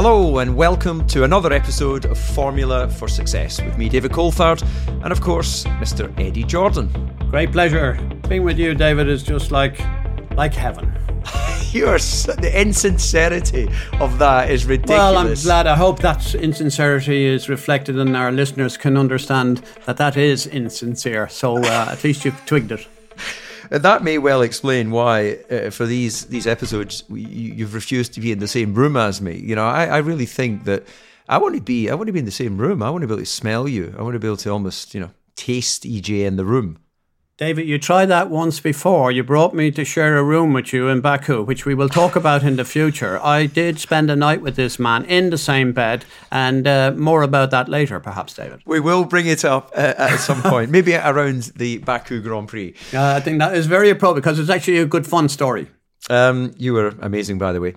Hello, and welcome to another episode of Formula for Success with me, David Coulthard, and of course, Mr. Eddie Jordan. Great pleasure. Being with you, David, is just like like heaven. You're the insincerity of that is ridiculous. Well, I'm glad. I hope that insincerity is reflected, and our listeners can understand that that is insincere. So uh, at least you've twigged it. That may well explain why, uh, for these these episodes, you, have refused to be in the same room as me. You know, I, I really think that I want to be I want to be in the same room. I want to be able to smell you. I want to be able to almost you know taste EJ in the room. David, you tried that once before. You brought me to share a room with you in Baku, which we will talk about in the future. I did spend a night with this man in the same bed, and uh, more about that later, perhaps, David. We will bring it up uh, at some point, maybe around the Baku Grand Prix. Uh, I think that is very appropriate because it's actually a good, fun story. Um, you were amazing, by the way.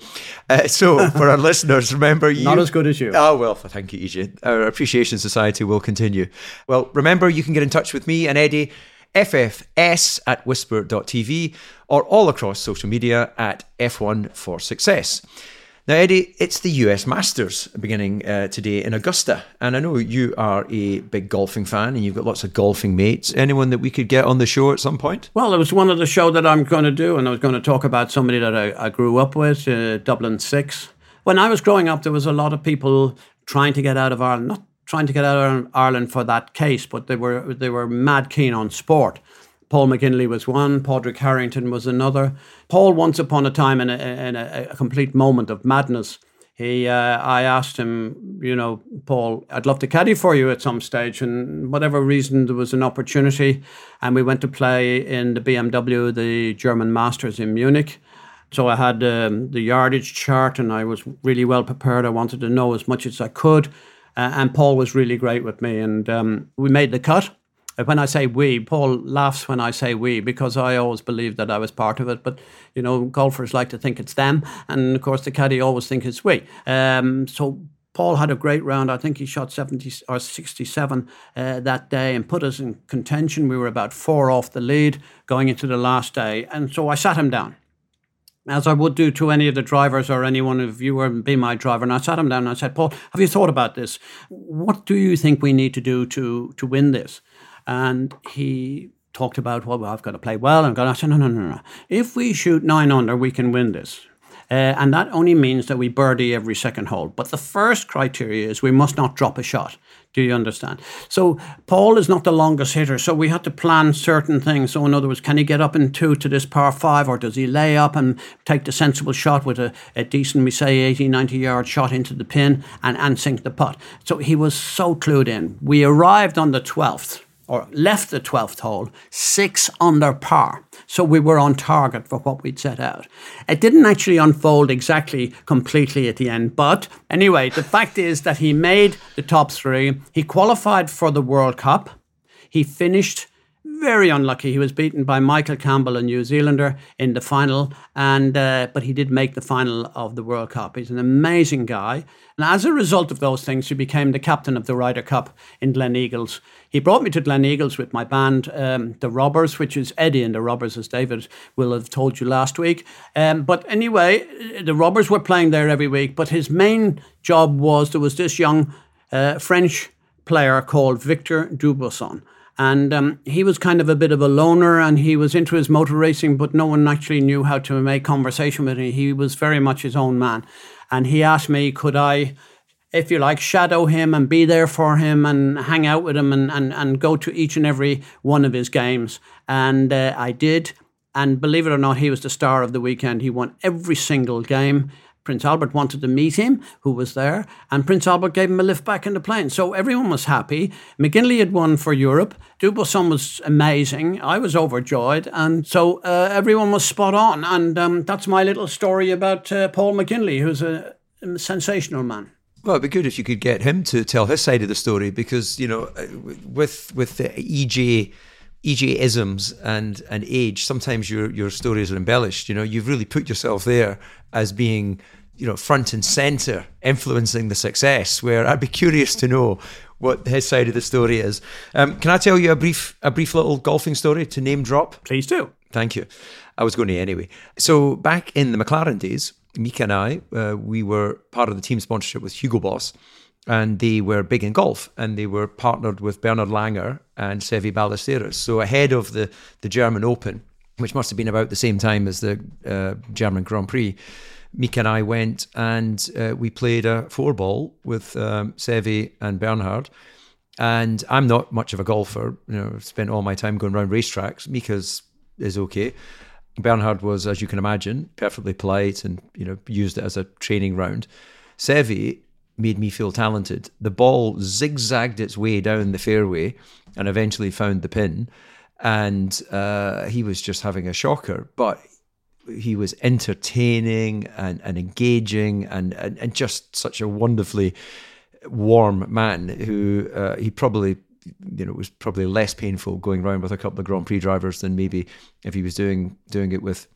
Uh, so, for our listeners, remember you. Not as good as you. Oh, well, thank you, EJ. Our Appreciation Society will continue. Well, remember, you can get in touch with me and Eddie FFS at whisper.tv, or all across social media at F1 for Success. Now, Eddie, it's the US Masters beginning uh, today in Augusta. And I know you are a big golfing fan and you've got lots of golfing mates. Anyone that we could get on the show at some point? Well, it was one of the show that I'm going to do, and I was going to talk about somebody that I, I grew up with, uh, Dublin Six. When I was growing up, there was a lot of people trying to get out of Ireland, not trying to get out of Ireland for that case, but they were they were mad keen on sport. Paul McGinley was one, Padraig Harrington was another. Paul, once upon a time, in a, in a, a complete moment of madness, he, uh, I asked him, you know, Paul, I'd love to caddy for you at some stage, and whatever reason, there was an opportunity, and we went to play in the BMW, the German Masters in Munich. So I had um, the yardage chart, and I was really well prepared. I wanted to know as much as I could. Uh, and Paul was really great with me, and um, we made the cut. Uh, when I say we, Paul laughs when I say we because I always believed that I was part of it. But you know, golfers like to think it's them, and of course the caddy always think it's we. Um, so Paul had a great round. I think he shot 70 or 67 uh, that day and put us in contention. We were about four off the lead going into the last day. And so I sat him down as I would do to any of the drivers or anyone of you were be my driver. And I sat him down and I said, Paul, have you thought about this? What do you think we need to do to to win this? And he talked about, well, I've got to play well. And I said, no, no, no, no. If we shoot nine under, we can win this. Uh, and that only means that we birdie every second hole. But the first criteria is we must not drop a shot. Do you understand? So Paul is not the longest hitter, so we had to plan certain things. So in other words, can he get up in two to this par five, or does he lay up and take the sensible shot with a, a decent, we say, 80, 90 yard shot into the pin and, and sink the putt? So he was so clued in. We arrived on the 12th or left the 12th hole six under par. So we were on target for what we'd set out. It didn't actually unfold exactly completely at the end, but anyway, the fact is that he made the top three. He qualified for the World Cup. He finished very unlucky. He was beaten by Michael Campbell, a New Zealander, in the final, and uh, but he did make the final of the World Cup. He's an amazing guy, and as a result of those things, he became the captain of the Ryder Cup in Gleneagles. He brought me to Gleneagles with my band, um, the Robbers, which is Eddie and the Robbers, as David will have told you last week. Um, but anyway, the Robbers were playing there every week, but his main job was there was this young uh, French player called Victor Dubuisson and um, he was kind of a bit of a loner and he was into his motor racing, but no one actually knew how to make conversation with him. He was very much his own man. And he asked me, could I, if you like, shadow him and be there for him and hang out with him and, and, and go to each and every one of his games. And uh, I did. And believe it or not, he was the star of the weekend. He won every single game. Prince Albert wanted to meet him, who was there, and Prince Albert gave him a lift back in the plane. So everyone was happy. McGinley had won for Europe. Dubuisson was amazing. I was overjoyed. And so uh, everyone was spot on. And um, that's my little story about uh, Paul McGinley, who's a, a sensational man. Well, it'd be good if you could get him to tell his side of the story because you know, uh, with with the EJ EJ isms and and age, sometimes your your stories are embellished. You know, you've really put yourself there as being you know front and center, influencing the success. Where I'd be curious to know what his side of the story is. Um, can I tell you a brief a brief little golfing story to name drop? Please do. Thank you. I was going to anyway. So back in the McLaren days, Mika and I, uh, we were part of the team sponsorship with Hugo Boss, and they were big in golf, and they were partnered with Bernhard Langer and Seve Ballesteros. So ahead of the the German Open, which must have been about the same time as the uh, German Grand Prix, Mika and I went and uh, we played a four ball with um, Seve and Bernhard. And I'm not much of a golfer. You know, I've spent all my time going around racetracks. Mika's is okay. Bernhard was, as you can imagine, perfectly polite and you know used it as a training round. Seve made me feel talented. The ball zigzagged its way down the fairway and eventually found the pin, and uh, he was just having a shocker. But he was entertaining and, and engaging and, and, and just such a wonderfully warm man who uh, he probably you know, was probably less painful going around with a couple of Grand Prix drivers than maybe if he was doing doing it with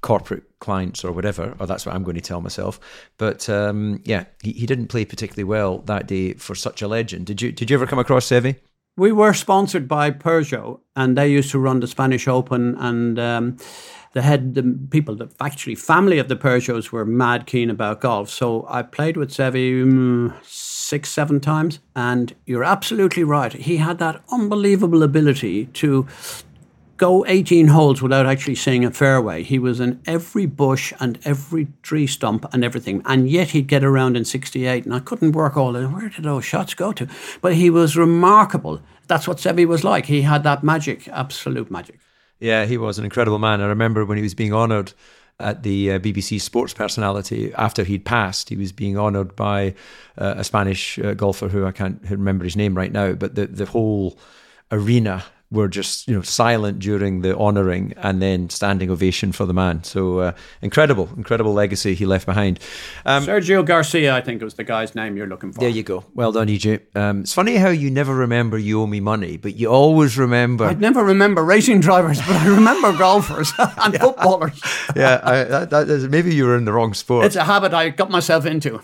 corporate clients or whatever, or that's what I'm going to tell myself. But um, yeah, he, he didn't play particularly well that day for such a legend. Did you did you ever come across Seve? We were sponsored by Peugeot, and they used to run the Spanish Open, and um, the head the people, the actually family of the Peugeots were mad keen about golf. So I played with Seve. Um, six, seven times. And you're absolutely right. He had that unbelievable ability to go 18 holes without actually seeing a fairway. He was in every bush and every tree stump and everything. And yet he'd get around in 68. And I couldn't work all the where did those shots go to? But he was remarkable. That's what Seve was like. He had that magic, absolute magic. Yeah, he was an incredible man. I remember when he was being honoured at the uh, BBC Sports Personality after he'd passed. He was being honoured by uh, a Spanish uh, golfer who I can't remember his name right now, but the the whole arena were just you know silent during the honouring and then standing ovation for the man. So uh, incredible, incredible legacy he left behind. Um, Sergio Garcia, I think was the guy's name you're looking for. There you go. Well done, EJ. Um, it's funny how you never remember you owe me money, but you always remember. I'd never remember racing drivers, but I remember golfers and yeah. footballers. yeah, I, that, that is, maybe you were in the wrong sport. It's a habit I got myself into.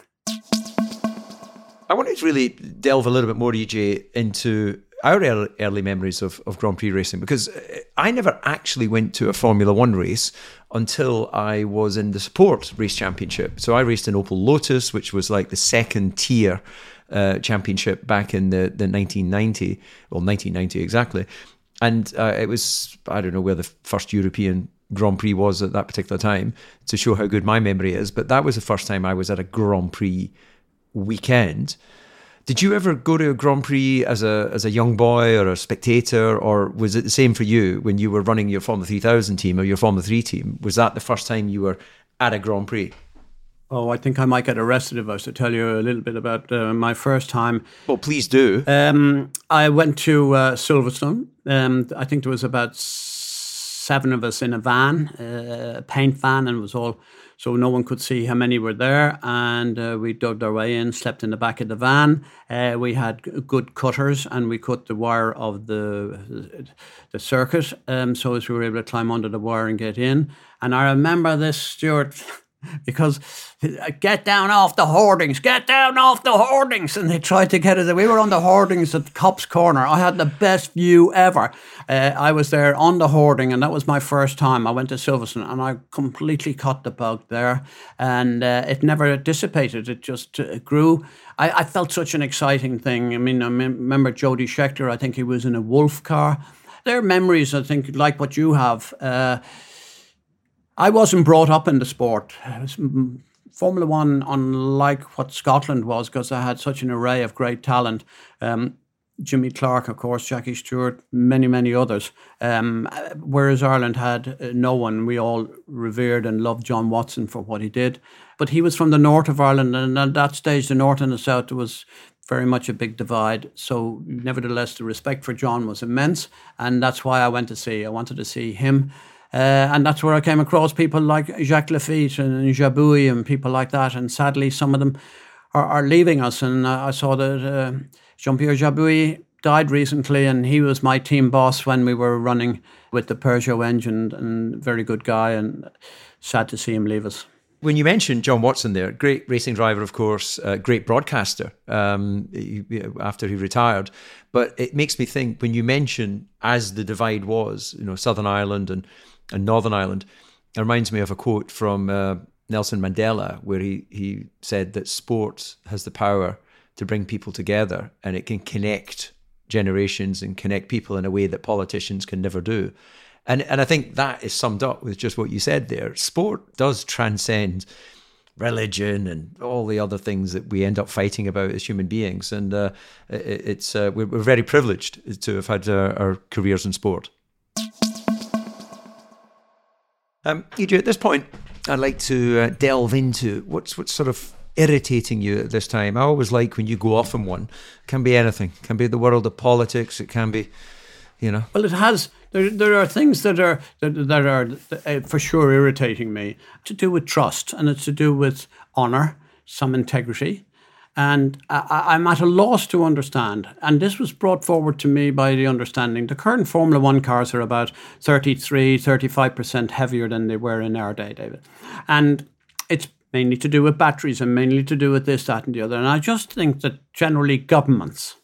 I wanted to really delve a little bit more, EJ, into our early memories of, of Grand Prix racing because I never actually went to a Formula One race until I was in the support race championship. So I raced in Opel Lotus, which was like the second tier uh, championship back in the, the 1990, well, 1990 exactly. And uh, it was, I don't know where the first European Grand Prix was at that particular time to show how good my memory is. But that was the first time I was at a Grand Prix weekend. Did you ever go to a Grand Prix as a as a young boy or a spectator, or was it the same for you when you were running your Formula 3000 team or your Formula 3 team? Was that the first time you were at a Grand Prix? Oh, I think I might get arrested if I was to tell you a little bit about uh, my first time. Well, please do. Um, I went to uh, Silverstone. Um, I think there was about seven of us in a van, uh, a paint van, and it was all so no one could see how many were there. And uh, we dug our way in, slept in the back of the van. Uh, we had good cutters, and we cut the wire of the the circuit, um, so as we were able to climb under the wire and get in. And I remember this, Stuart. Because uh, get down off the hoardings, get down off the hoardings. And they tried to get us. We were on the hoardings at Copse Corner. I had the best view ever. Uh, I was there on the hoarding, and that was my first time. I went to Silverstone, and I completely caught the bug there. And uh, it never dissipated, it just uh, grew. I, I, felt such an exciting thing. I mean, I remember Jody Scheckter, I think he was in a Wolf car. There are memories, I think, like what you have uh, I wasn't brought up in the sport. Formula One, unlike what Scotland was, because I had such an array of great talent. Um, Jimmy Clark, of course, Jackie Stewart, many, many others. Um, whereas Ireland had uh, no one. We all revered and loved John Watson for what he did. But he was from the north of Ireland, and at that stage, the north and the south was very much a big divide. So, nevertheless, the respect for John was immense, and that's why I went to see. I wanted to see him. Uh, and that's where I came across people like Jacques Laffite and Jabouille and people like that. And sadly, some of them are, are leaving us. And I saw that uh, Jean Pierre Jabouille died recently, and he was my team boss when we were running with the Peugeot engine, and very good guy. And sad to see him leave us. When you mentioned John Watson there, great racing driver, of course, uh, great broadcaster um, after he retired. But it makes me think when you mention as the divide was, you know, Southern Ireland and, and Northern Ireland, it reminds me of a quote from uh, Nelson Mandela where he, he said that sport has the power to bring people together and it can connect generations and connect people in a way that politicians can never do. And and I think that is summed up with just what you said there. Sport does transcend religion and all the other things that we end up fighting about as human beings. And uh, it, it's uh, we're, we're, very privileged to have had uh, our careers in sport. Um, at this point, I'd like to uh, delve into what's what's sort of irritating you at this time. I always like when you go off on one. It can be anything. It can be the world of politics. It can be, you know. Well, it has. There, there are things that are that, that are uh, for sure irritating me to do with trust, and it's to do with honor, some integrity. And I, am at a loss to understand. And this was brought forward to me by the understanding the current Formula One cars are about 33, 35% heavier than they were in our day, David. And it's mainly to do with batteries and mainly to do with this, that, and the other. And I just think that generally governments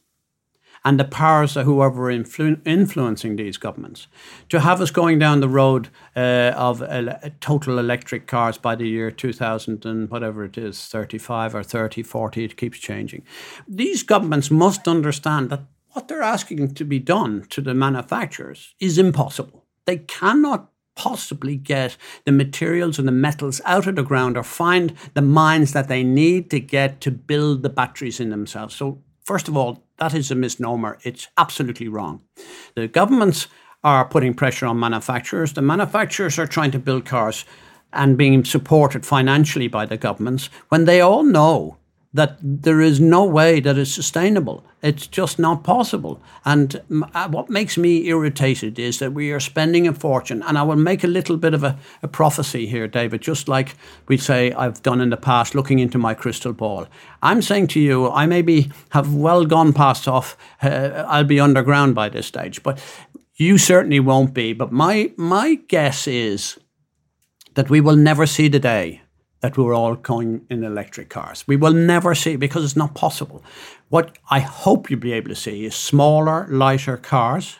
and the powers of whoever are influ- influencing these governments. To have us going down the road uh, of ele- total electric cars by the year 2000 and whatever it is 35 or 30 40 it keeps changing. These governments must understand that what they're asking to be done to the manufacturers is impossible. They cannot possibly get the materials and the metals out of the ground or find the mines that they need to get to build the batteries in themselves. So, first of all, that is a misnomer. It's absolutely wrong. The governments are putting pressure on manufacturers. The manufacturers are trying to build cars and being supported financially by the governments when they all know that there is no way that is sustainable. It's just not possible. And uh, what makes me irritated is that we are spending a fortune. And I will make a little bit of a, a prophecy here, David, just like we say I've done in the past, looking into my crystal ball. I'm saying to you, I maybe have well gone past off. Uh, I'll be underground by this stage, but you certainly won't be. But my my guess is that we will never see the day that we're all going in electric cars. We will never see because it's not possible. What I hope you'll be able to see is smaller, lighter cars,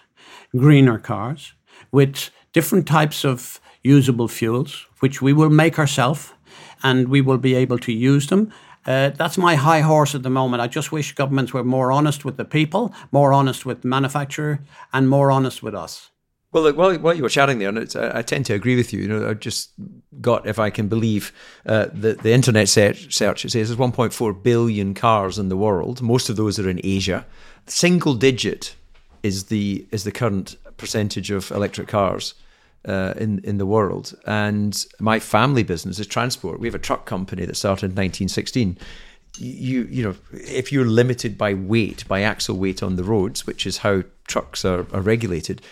greener cars with different types of usable fuels, which we will make ourselves and we will be able to use them. Uh, that's my high horse at the moment. I just wish governments were more honest with the people, more honest with the manufacturer, and more honest with us. Well, look, while, while you were chatting there, and I, I, tend to agree with you. You know, I just got, if I can believe uh, the the internet search, search, it says there's 1.4 billion cars in the world. Most of those are in Asia. Single digit is the is the current percentage of electric cars uh, in in the world. And my family business is transport. We have a truck company that started in 1916 you you know if you're limited by weight by axle weight on the roads which is how trucks are, are regulated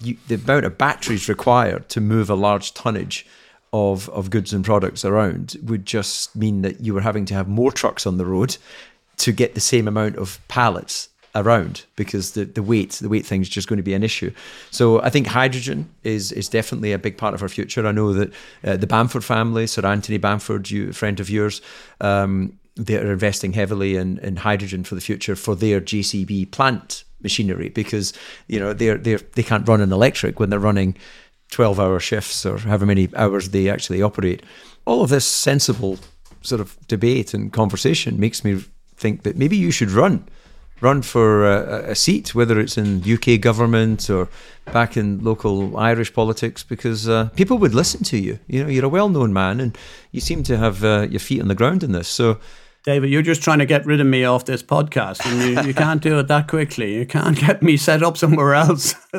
you, the amount of batteries required to move a large tonnage of, of goods and products around would just mean that you were having to have more trucks on the road to get the same amount of pallets around because the, the weight the weight thing is just going to be an issue. So I think hydrogen is is definitely a big part of our future. I know that uh, the Bamford family, Sir Anthony Bamford, you friend of yours, um, they are investing heavily in, in hydrogen for the future for their JCB plant machinery because you know they're they they can't run an electric when they're running 12 hour shifts or however many hours they actually operate. All of this sensible sort of debate and conversation makes me think that maybe you should run run for a, a seat whether it's in UK government or back in local Irish politics because uh, people would listen to you. You know you're a well-known man and you seem to have uh, your feet on the ground in this. So David, you're just trying to get rid of me off this podcast, and you, you can't do it that quickly. You can't get me set up somewhere else.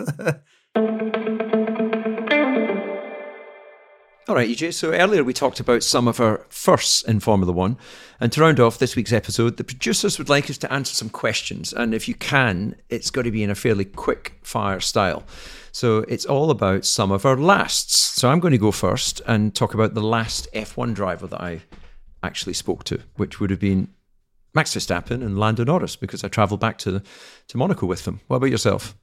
All right, EJ. So earlier we talked about some of our firsts in Formula One. And to round off this week's episode, the producers would like us to answer some questions. And if you can, it's got to be in a fairly quick fire style. So it's all about some of our lasts. So I'm going to go first and talk about the last F1 driver that I actually spoke to, which would have been Max Verstappen and Lando Norris, because I travelled back to, to Monaco with them. What about yourself?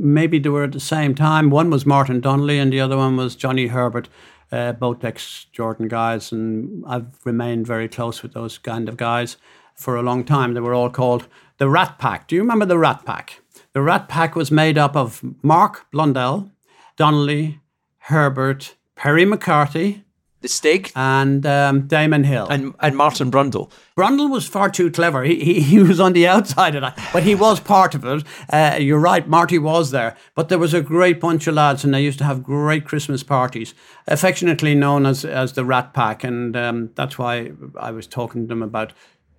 maybe they were at the same time. One was Martin Donnelly and the other one was Johnny Herbert, uh, both ex Jordan guys. And I've remained very close with those kind of guys for a long time. They were all called the Rat Pack. Do you remember the Rat Pack? The Rat Pack was made up of Mark Blundell, Donnelly, Herbert, Perry McCarthy, the Stig and um, Damon Hill and and Martin Brundle. Brundle was far too clever. He, he, he was on the outside of that, but he was part of it. Uh, you're right, Marty was there, but there was a great bunch of lads, and they used to have great Christmas parties, affectionately known as as the Rat Pack, and um, that's why I was talking to them about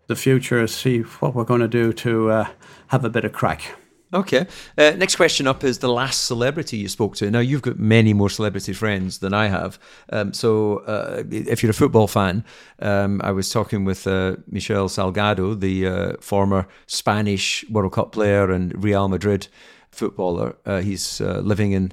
the future, see what we're going to do to uh, have a bit of crack. Okay. Uh, next question up is the last celebrity you spoke to. Now, you've got many more celebrity friends than I have. Um, so, uh, if you're a football fan, um, I was talking with uh, Michel Salgado, the uh, former Spanish World Cup player and Real Madrid footballer. Uh, he's uh, living in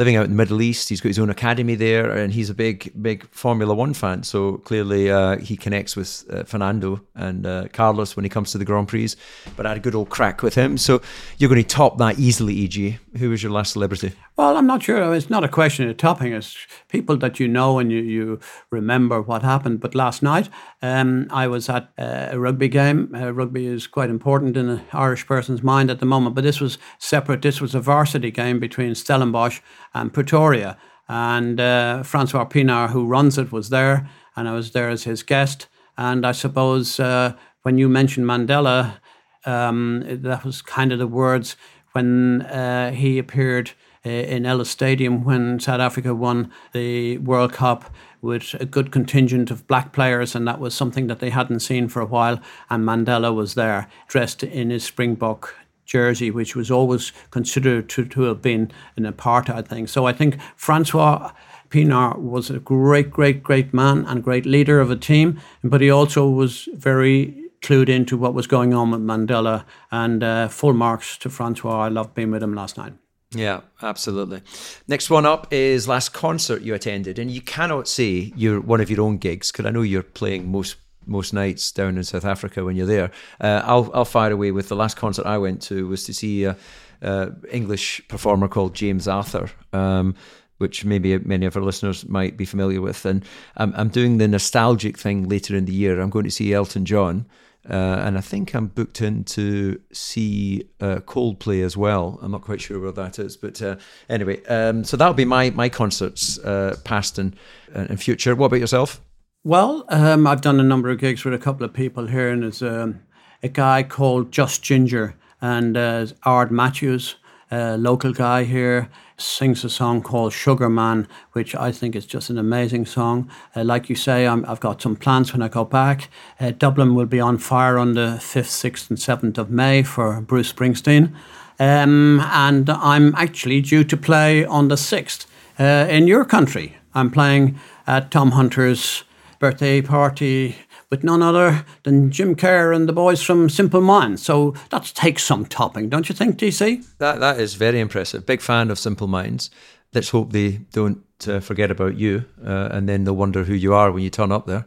living out in the Middle East. He's got his own academy there, and he's a big, big Formula One fan. So clearly, uh, he connects with uh, Fernando and uh, Carlos when he comes to the Grand Prix. But I had a good old crack with him. So you're going to top that easily, EG. Who was your last celebrity? Well, I'm not sure. It's not a question of topping. It's people that you know and you, you remember what happened. But last night, um, I was at uh, a rugby game. Rugby is quite important in an Irish person's mind at the moment. But this was separate. This was a varsity game between Stellenbosch and Pretoria. And uh, Francois Pienaar, who runs it, was there. And I was there as his guest. And I suppose uh, when you mentioned Mandela, um, that was kind of the words when uh, he appeared uh, in Ellis Stadium when South Africa won the World Cup with a good contingent of black players, and that was something that they hadn't seen for a while. And Mandela was there, dressed in his Springbok jersey, which was always considered to, to have been an apartheid thing. So I think Francois Pienaar was a great, great, great man and great leader of a team, but he also was very clued into what was going on with Mandela. And uh, full marks to Francois. I loved being with him last night. Yeah, absolutely. Next one up is last concert you attended, and you cannot say you're one of your own gigs because I know you're playing most most nights down in South Africa when you're there. Uh, I'll I'll fire away with the last concert I went to was to see a, a English performer called James Arthur. Um, which maybe many of our listeners might be familiar with. And I'm, I'm doing the nostalgic thing later in the year. I'm going to see Elton John. Uh, and I think I'm booked in to see uh, Coldplay as well. I'm not quite sure where that is, but uh, anyway, um, so that'll be my my concerts, uh, past and and future. What about yourself? Well, um, I've done a number of gigs with a couple of people here, and there's um, a guy called Just Jinjer and uh, Ard Matthews, a local guy here sings a song called Sugar Man, which I think is just an amazing song. Uh, like you say, i have got some plans when I go back. Uh, Dublin will be on fire on the 5th, 6th, and 7th of May for Bruce Springsteen. Um, and I'm actually due to play on the 6th uh, in your country. I'm playing at Tom Hunter's birthday party with none other than Jim Kerr and the boys from Simple Minds. So that takes some topping, don't you think, DC? That that is very impressive. Big fan of Simple Minds. Let's hope they don't uh, forget about you, uh, and then they'll wonder who you are when you turn up there.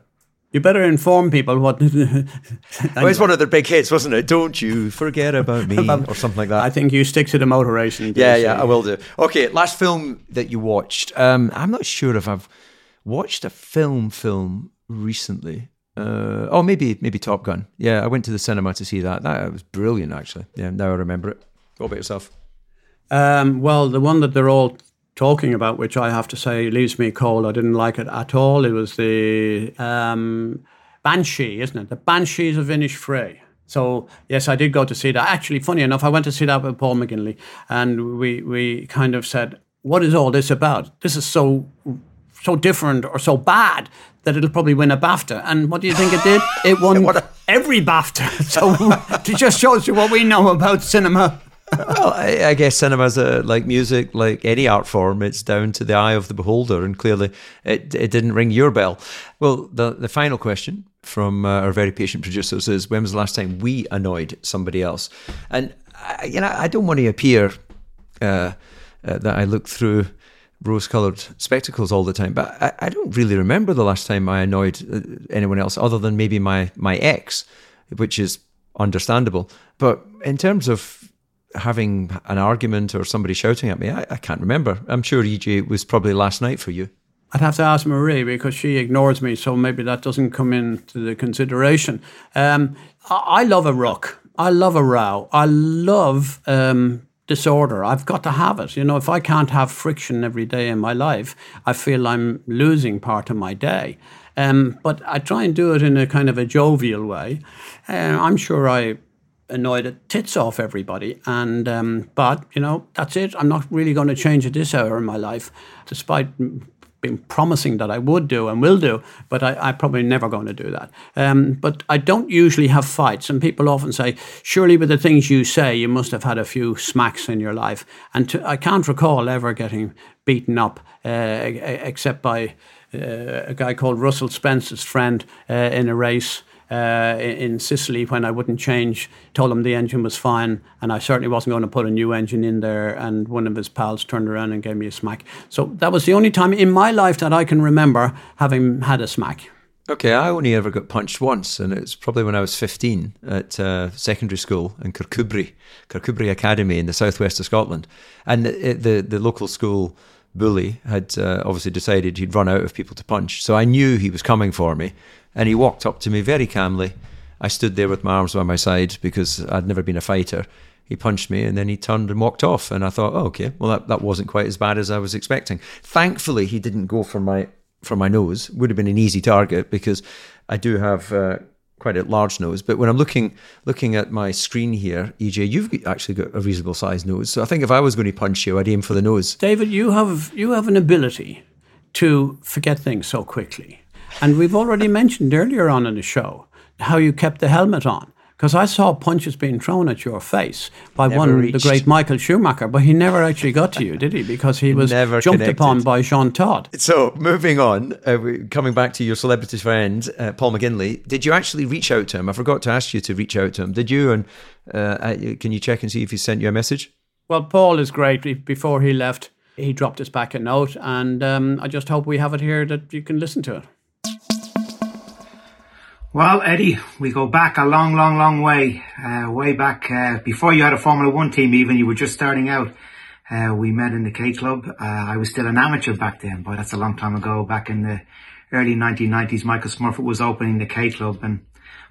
You better inform people what. well, it's one of their big hits, wasn't it? Don't you forget about me, or something like that. I think you stick to the motor racing. Yeah, yeah, I will do. Okay, last film that you watched. Um, I'm not sure if I've watched a film film recently. Uh, oh, maybe maybe Top Gun. Yeah, I went to the cinema to see that. That was brilliant, actually. Yeah, now I remember it. What about yourself? Um, well, the one that they're all talking about, which I have to say leaves me cold. I didn't like it at all. It was the um, Banshee, isn't it? The Banshees of Inisherin. So yes, I did go to see that. Actually, funny enough, I went to see that with Paul McGinley, and we we kind of said, "What is all this about? This is so so different or so bad that it'll probably win a BAFTA. And what do you think it did? It won What a- every BAFTA. So it just shows you what we know about cinema. well, I, I guess cinema's a, like music, like any art form. It's down to the eye of the beholder, and clearly, it it didn't ring your bell. Well, the the final question from uh, our very patient producers is: When was the last time we annoyed somebody else? And I, you know, I don't want to appear uh, uh, that I look through rose-colored spectacles all the time, but I, I don't really remember the last time I annoyed uh, anyone else, other than maybe my my ex, which is understandable. But in terms of having an argument or somebody shouting at me, I, I can't remember. I'm sure EJ was probably last night for you. I'd have to ask Marie because she ignores me, so maybe that doesn't come into the consideration. Um, I, I love a rock. I love a row. I love um, disorder. I've got to have it. You know, if I can't have friction every day in my life, I feel I'm losing part of my day. Um, but I try and do it in a kind of a jovial way. Uh, I'm sure I annoyed the tits off everybody. And um, but you know that's it. I'm not really going to change at this hour in my life, despite being promising that I would do and will do. But I, I'm probably never going to do that. Um, but I don't usually have fights. And people often say, surely with the things you say, you must have had a few smacks in your life. And to, I can't recall ever getting beaten up, uh, except by uh, a guy called Russell Spence's friend uh, in a race uh, in Sicily when I wouldn't change. Told him the engine was fine, and I certainly wasn't going to put a new engine in there. And one of his pals turned around and gave me a smack. So that was the only time in my life that I can remember having had a smack. Okay, I only ever got punched once, and it's probably when I was 15 at uh, secondary school in Kirkcudbright, Kirkcudbright Academy in the southwest of Scotland. And the, the, the local school bully had uh, obviously decided he'd run out of people to punch. So I knew he was coming for me, and he walked up to me very calmly. I stood there with my arms by my side because I'd never been a fighter. He punched me and then he turned and walked off. And I thought, oh, okay, well, that, that wasn't quite as bad as I was expecting. Thankfully, he didn't go for my for my nose. Would have been an easy target because I do have uh, quite a large nose. But when I'm looking looking at my screen here, EJ, you've actually got a reasonable sized nose. So I think if I was going to punch you, I'd aim for the nose. David, you have you have an ability to forget things so quickly, and we've already mentioned earlier on in the show how you kept the helmet on. Because I saw punches being thrown at your face by Never one, reached. the great Michael Schumacher, but he never actually got to you, did he? Because he was Never jumped upon by Jean Todt. So moving on, uh, we- coming back to your celebrity friend uh, Paul McGinley, did you actually reach out to him? I forgot to ask you to reach out to him. Did you? And uh, I- can you check and see if he sent you a message? Well, Paul is great. Before he left, he dropped us back a note, and um, I just hope we have it here that you can listen to it. Well, Eddie, we go back a long, long, long way. Uh, way back uh, before you had a Formula One team, even you were just starting out. Uh, we met in the K Club. Uh, I was still an amateur back then, but that's a long time ago. Back in the early 1990s, Michael Smurfit was opening the K Club, and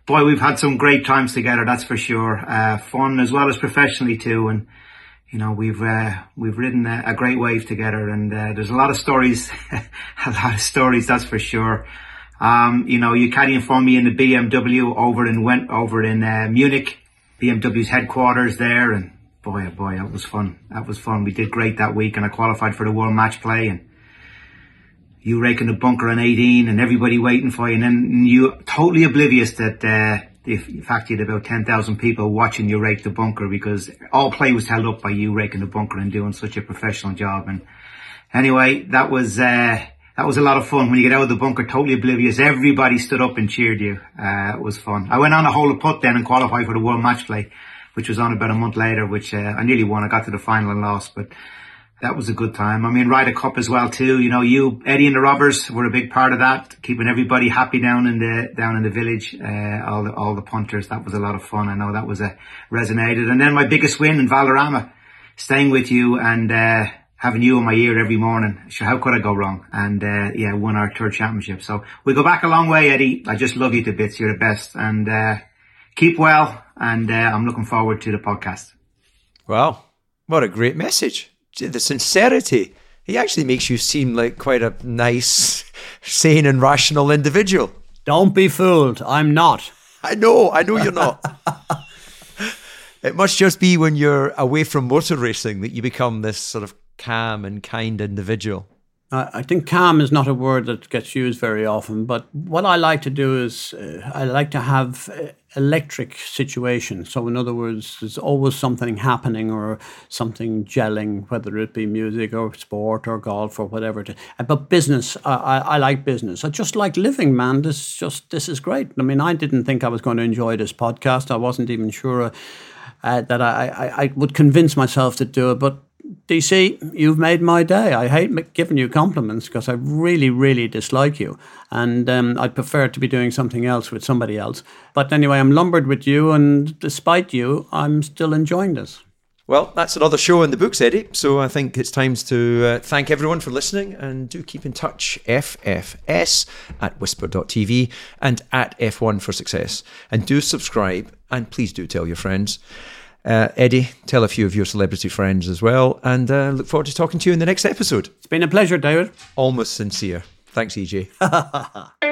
boy, we've had some great times together. That's for sure. Uh, fun as well as professionally too, and you know we've uh, we've ridden a, a great wave together, and there's a lot of stories, a lot of stories. That's for sure. Um, you know, you caddying for me in the BMW over in went over in uh, Munich, BMW's headquarters there, and boy, oh boy, that was fun. That was fun. We did great that week, and I qualified for the World Match Play, and you raking the bunker on 18, and everybody waiting for you, and then you totally oblivious that. Uh, the fact you had about 10,000 people watching you rake the bunker because all play was held up by you raking the bunker and doing such a professional job. And anyway, that was, uh, that was a lot of fun. When you get out of the bunker, totally oblivious, everybody stood up and cheered you. Uh, it was fun. I went on a hole of putt then and qualified for the World Match Play, which was on about a month later, which uh, I nearly won. I got to the final and lost, but that was a good time. I mean, Ryder Cup as well too. You know, you Eddie and the Robbers were a big part of that, keeping everybody happy down in the down in the village. Uh, all the all the punters. That was a lot of fun. I know that was a resonated. And then my biggest win in Valderrama, staying with you and. Having you in my ear every morning. Sure, how could I go wrong? And uh, yeah, won our third championship. So we go back a long way, Eddie. I just love you to bits. You're the best, and uh, keep well. And uh, I'm looking forward to the podcast. Wow, what a great message! The sincerity. He actually makes you seem like quite a nice, sane, and rational individual. Don't be fooled. I'm not. I know, I know you're not. it must just be when you're away from motor racing that you become this sort of calm and kind individual. I think calm is not a word that gets used very often, but what I like to do is uh, I like to have uh, electric situations. So, in other words, there's always something happening or something gelling, whether it be music or sport or golf or whatever. It is. Uh, but business, I, I, I like business. I just like living, man. This just this is great. I mean, I didn't think I was going to enjoy this podcast. I wasn't even sure uh, that I, I, I would convince myself to do it, but DC, you've made my day. I hate giving you compliments because I really, really dislike you. And um, I'd prefer to be doing something else with somebody else. But anyway, I'm lumbered with you, and despite you, I'm still enjoying this. Well, that's another show in the books, Eddie. So I think it's time to uh, thank everyone for listening and do keep in touch. FFS at whisper.tv and at F1 for Success. And do subscribe and please do tell your friends. Uh, Eddie, tell a few of your celebrity friends as well, and uh, look forward to talking to you in the next episode. It's been a pleasure, David. Almost sincere. Thanks, EJ.